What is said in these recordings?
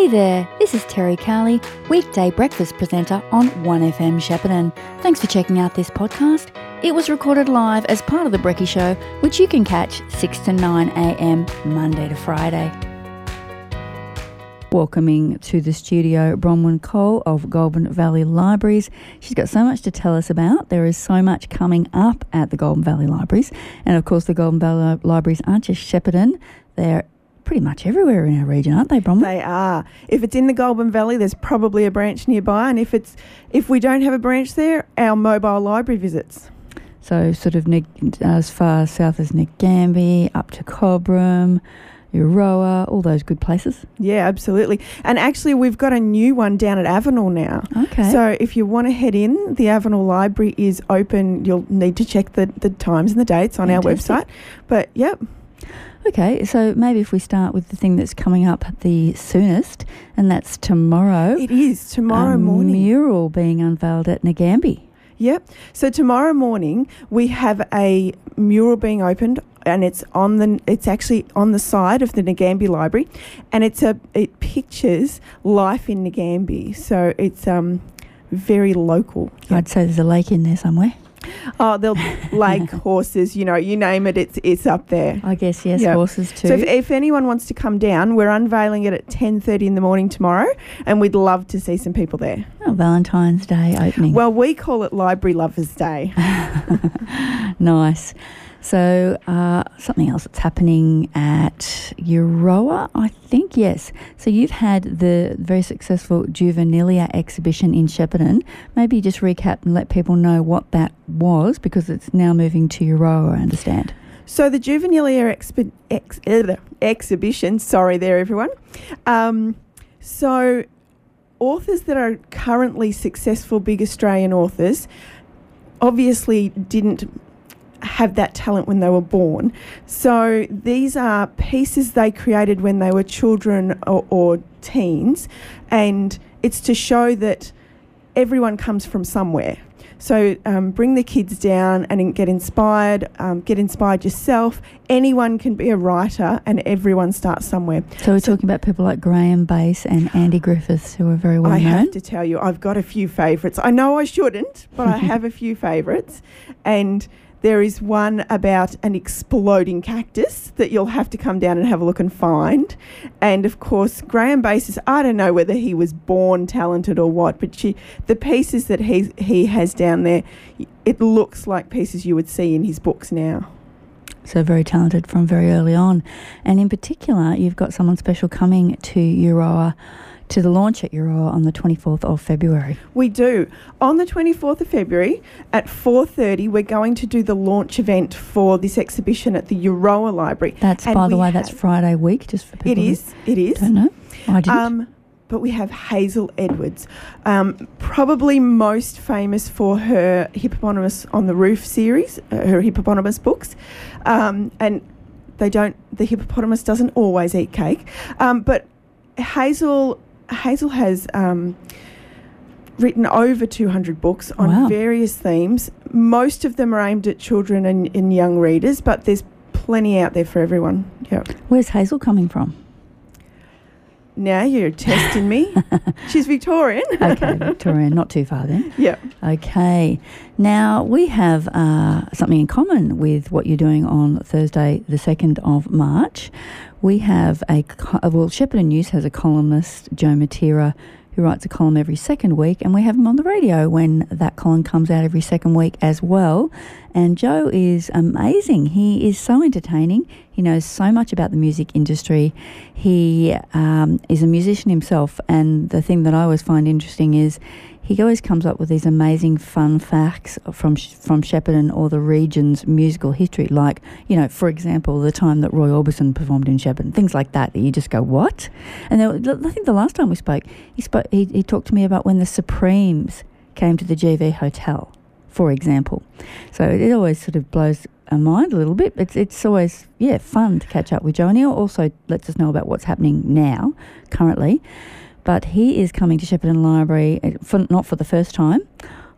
Hey there, this is Terry Cowley, weekday breakfast presenter on 1FM Shepparton. Thanks for checking out this podcast. It was recorded live as part of The Brecky Show, which you can catch 6 to 9 a.m. Monday to Friday. Welcoming to the studio Bronwyn Cole of Goulburn Valley Libraries. She's got so much to tell us about. There is so much coming up at the Goulburn Valley Libraries. And of course, the Goulburn Valley Libraries aren't just Shepparton, they're pretty much everywhere in our region, aren't they, Bronwyn? They are. If it's in the Goulburn Valley, there's probably a branch nearby, and if it's if we don't have a branch there, our mobile library visits. So, sort of as far south as Nagambie, up to Cobram, Euroa, all those good places. Yeah, absolutely. And actually, we've got a new one down at Avenel now. Okay. So, if you want to head in, the Avenel Library is open. You'll need to check the, the times and the dates on Fantastic. our website. But, yep. Okay, so maybe if we start with the thing that's coming up the soonest, and that's tomorrow. It is tomorrow a morning. mural being unveiled at Nagambie. Yep. So tomorrow morning we have a mural being opened and it's on the it's actually on the side of the Nagambie Library and it's a it pictures life in Nagambie. So it's um very local. I'd say there's a lake in there somewhere. Oh, they'll like horses, you know, you name it, it's it's up there. I guess yes, Yep. horses too. So if, if anyone wants to come down, we're unveiling it at 10:30 in the morning tomorrow and we'd love to see some people there. oh, Valentine's Day opening. Well, we call it Library Lovers Day. nice. So uh, something else that's happening at Euroa, I think, yes. So you've had the very successful Juvenilia exhibition in Shepparton. Maybe just recap and let people know what that was because it's now moving to Euroa, I understand. So the Juvenilia expi- ex- uh, exhibition, sorry there everyone. Um, so authors that are currently successful big Australian authors obviously didn't have that talent when they were born. So these are pieces they created when they were children or, or teens and it's to show that everyone comes from somewhere. So um, bring the kids down and get inspired. Um, get inspired yourself. Anyone can be a writer, and everyone starts somewhere. So we're talking about people like Graeme Base and Andy Griffiths, who are very well I known. have to tell you, I've got a few favourites. I know I shouldn't, but I have a few favourites, and there is one about an exploding cactus that you'll have to come down and have a look and find. And of course, Graeme Base is, I don't know whether he was born talented or what, but she, the pieces that he, he has down there, it looks like pieces you would see in his books now. So very talented from very early on. And in particular, you've got someone special coming to Euroa, to the launch at Euroa on the 24th of February. We do. On the 24th of February at 4:30 we're going to do the launch event for this exhibition at the Euroa Library. That's, And by the way, that's Friday week, just for people It is, it is. don't know. I didn't. Um, but we have Hazel Edwards, um, probably most famous for her Hippopotamus on the Roof series, uh, her hippopotamus books, um, and they don't. The hippopotamus doesn't always eat cake, um, but Hazel Hazel has. Um, Written over 200 books on Wow. various themes. Most of them are aimed at children and, and young readers, but there's plenty out there for everyone. Yeah. Where's Hazel coming from? Now you're testing me. She's Victorian. Okay, Victorian, not too far then. Yeah. Okay. Now, we have uh, something in common with what you're doing on Thursday, the 2nd of March. We have a, well, Shepparton News has a columnist, Joe Matera, who writes a column every second week, and we have him on the radio when that column comes out every second week as well. And Joe is amazing. He is so entertaining. He knows so much about the music industry. He um, is a musician himself, and the thing that I always find interesting is he always comes up with these amazing fun facts from from Shepparton or the region's musical history. Like, you know, for example, the time that Roy Orbison performed in Shepparton, things like that. That you just go, what? And then, I think the last time we spoke, he spoke. He, he talked to me about when the Supremes came to the GV Hotel, for example. So it always sort of blows our mind a little bit. It's it's always yeah fun to catch up with Joe, and he also lets us know about what's happening now, currently. But he is coming to Shepparton Library, uh, for, not for the first time,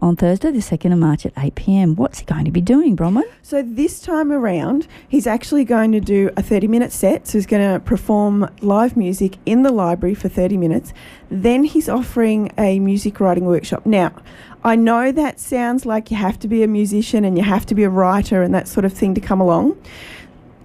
on Thursday, the 2nd of March at 8 pm. What's he going to be doing, Bronwyn? So this time around, he's actually going to do a 30 minute set. So he's going to perform live music in the library for 30 minutes. Then he's offering a music writing workshop. Now, I know that sounds like you have to be a musician and you have to be a writer and that sort of thing to come along.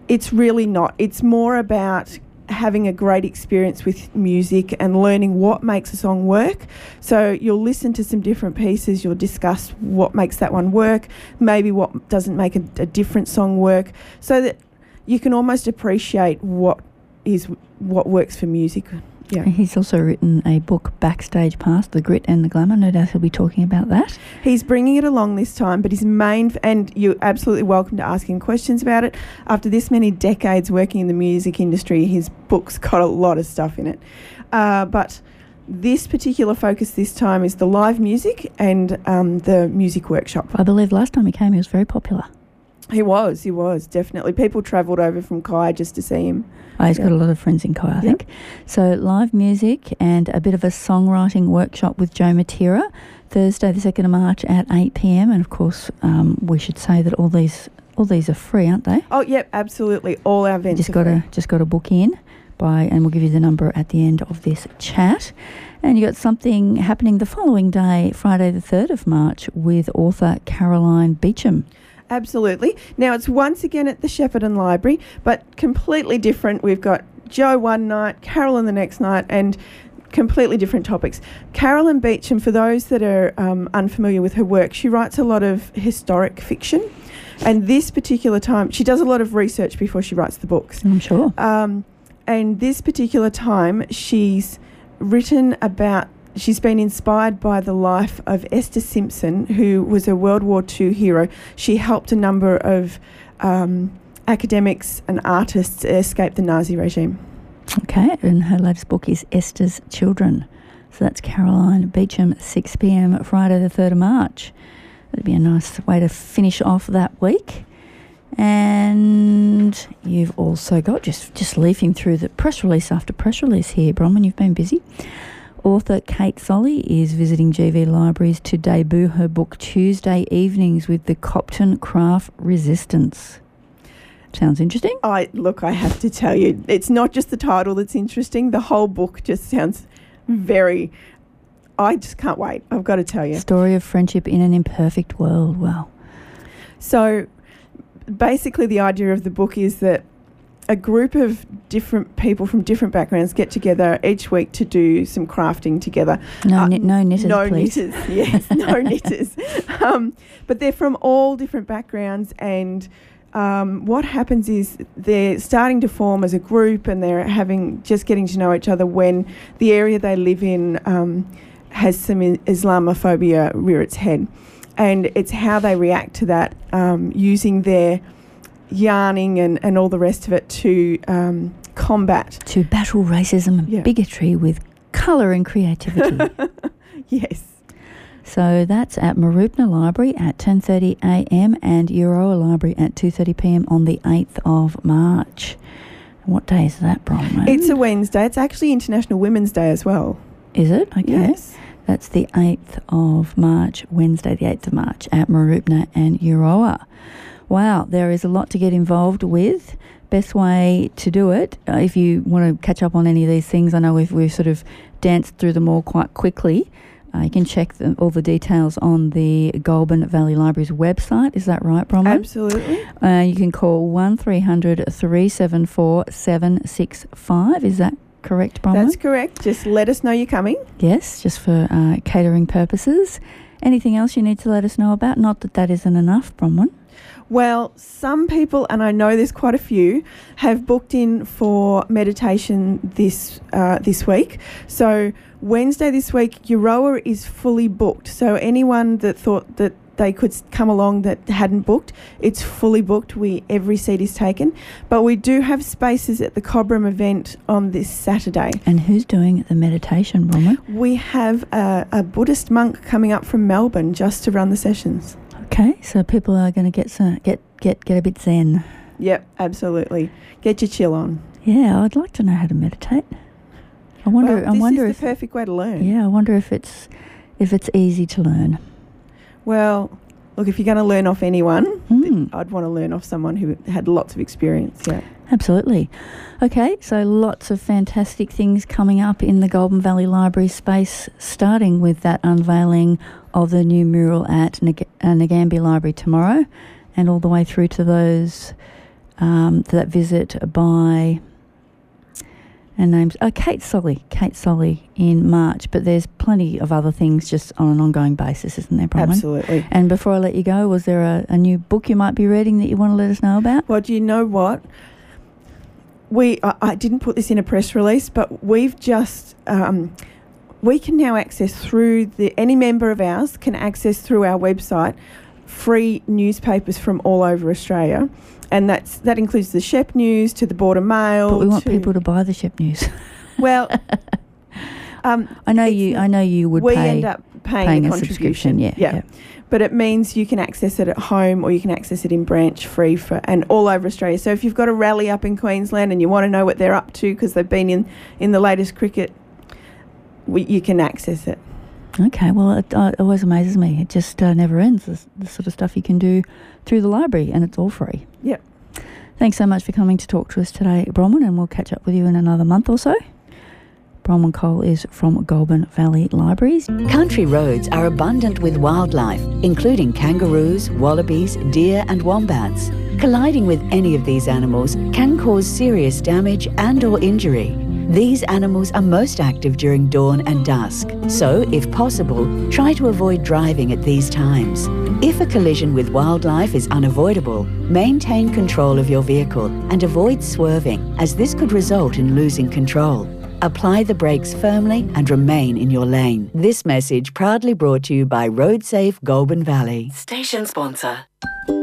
It's really not. It's more about having a great experience with music and learning what makes a song work. So you'll listen to some different pieces, you'll discuss what makes that one work, maybe what doesn't make a, a different song work, so that you can almost appreciate what is what works for music. Yeah. He's also written a book, Backstage Pass, The Grit and the Glamour. No doubt he'll be talking about that. He's bringing it along this time, but his main, and you're absolutely welcome to ask him questions about it. After this many decades working in the music industry, his book's got a lot of stuff in it. Uh, but this particular focus this time is the live music and um, the music workshop. I believe last time he came, he was very popular. He was, he was, definitely. People travelled over from Ky just to see him. Oh, he's got a lot of friends in Ky, I think. So, live music and a bit of a songwriting workshop with Joe Matera, Thursday, the 2nd of March at 8 pm. And of course, um, we should say that all these all these are free, aren't they? Oh, yep, absolutely. All our events just got to just got to book in by, and we'll give you the number at the end of this chat. And you got something happening the following day, Friday, the 3rd of March, with author Caroline Beecham. Absolutely. Now it's once again at the Shepparton Library, but completely different. We've got Joe one night, Carolyn the next night, and completely different topics. Carolyn Beecham, for those that are um, unfamiliar with her work, she writes a lot of historic fiction. And this particular time, she does a lot of research before she writes the books. I'm sure. Um, and this particular time, she's written about, she's been inspired by the life of Esther Simpson, who was a World War II hero. She helped a number of um, academics and artists escape the Nazi regime. Okay, and her latest book is Esther's Children. So that's Caroline Beecham, 6 pm, Friday, the 3rd of March. That'd be a nice way to finish off that week. And you've also got, just, just leafing through the press release after press release here, Bronwyn, you've been busy. Author Kate Solly is visiting GV Libraries to debut her book Tuesday Evenings with the Copton Craft Resistance. Sounds interesting. I look, I have to tell you, it's not just the title that's interesting. The whole book just sounds very. I just can't wait. I've got to tell you. Story of friendship in an imperfect world. Wow. So, basically, the idea of the book is that a group of different people from different backgrounds get together each week to do some crafting together. No, Uh, knit, no knitters, no please. knitters, yes, no knitters. Um, but they're from all different backgrounds, and um, what happens is they're starting to form as a group, and they're having just getting to know each other when the area they live in um, has some Islamophobia rear its head, and it's how they react to that um, using their yarning and, and all the rest of it to um, combat. To battle racism and Yeah. bigotry with colour and creativity. Yes. so that's at Mooroopna Library at 10.30am and Euroa Library at 2.30pm on the 8th of March. What day is that, Bronwyn? It's a Wednesday. It's actually International Women's Day as well. Is it? Okay. Yes. That's the 8th of March, Wednesday, the 8th of March at Mooroopna and Euroa. Wow, there is a lot to get involved with. Best way to do it, uh, if you want to catch up on any of these things, I know we've, we've sort of danced through them all quite quickly. Uh, you can check the, all the details on the Goulburn Valley Library's website. Is that right, Bronwyn? Absolutely. Uh, you can call 1300 374 765. Is that correct, Bronwyn? That's correct. Just let us know you're coming. Yes, just for uh, catering purposes. Anything else you need to let us know about? Not that that isn't enough, Bronwyn. Well, some people, and I know there's quite a few, have booked in for meditation this uh, this week. So Wednesday this week, Euroa is fully booked. So anyone that thought that they could come along that hadn't booked, it's fully booked. We every seat is taken, but we do have spaces at the Cobram event on this Saturday. And who's doing the meditation, Bronwyn? We have a, a Buddhist monk coming up from Melbourne just to run the sessions. Okay, so people are going to get some, get get get a bit zen. Yep, absolutely. Get your chill on. Yeah, I'd like to know how to meditate. I wonder. well, I this wonder is if the perfect way to learn. yeah, I wonder if it's if it's easy to learn. Well, look, if you're going to learn off anyone, Hmm. I'd want to learn off someone who had lots of experience. Yeah. Absolutely. Okay, so lots of fantastic things coming up in the Goulburn Valley Library space, starting with that unveiling of the new mural at Nag- uh, Nagambie Library tomorrow, and all the way through to those um, to that visit by and names uh, Kate Solly, Kate Solly in March. But there's plenty of other things just on an ongoing basis, isn't there, Bronwyn? Absolutely. And before I let you go, was there a, a new book you might be reading that you want to let us know about? Well, do you know what? We I, I didn't put this in a press release, but we've just um, we can now access through the any member of ours can access through our website free newspapers from all over Australia, and that's that includes the Shep News to the Border Mail. But we want to- people to buy the Shep News. well. Um, I know you. I know you would we pay end up paying, paying a a contribution. subscription. Yeah, yeah. yeah. But it means you can access it at home or you can access it in branch free for and all over Australia. So if you've got a rally up in Queensland and you want to know what they're up to because they've been in in the latest cricket, we, you can access it. Okay. Well, it, uh, always amazes me. It just uh, never ends. The, the sort of stuff you can do through the library, and it's all free. Yep. Thanks so much for coming to talk to us today, Bronwyn, and we'll catch up with you in another month or so. Bronwyn Cole is from Goulburn Valley Libraries. Country roads are abundant with wildlife, including kangaroos, wallabies, deer, and wombats. Colliding with any of these animals can cause serious damage and or injury. These animals are most active during dawn and dusk, so if possible, try to avoid driving at these times. If a collision with wildlife is unavoidable, maintain control of your vehicle and avoid swerving, as this could result in losing control. Apply the brakes firmly and remain in your lane. This message proudly brought to you by RoadSafe Goulburn Valley. Station sponsor.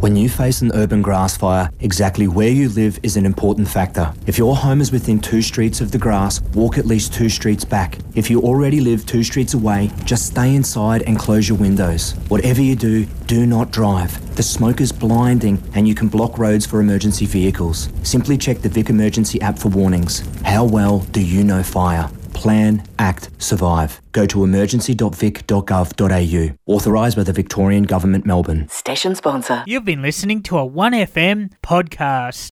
When you face an urban grass fire, exactly where you live is an important factor. If your home is within two streets of the grass, walk at least two streets back. If you already live two streets away, just stay inside and close your windows. Whatever you do, do not drive. The smoke is blinding and you can block roads for emergency vehicles. Simply check the Vic Emergency app for warnings. How well do you know fire? Plan, act, survive. Go to emergency.vic.gov.au. Authorised by the Victorian Government, Melbourne. Station sponsor. You've been listening to a 1FM podcast.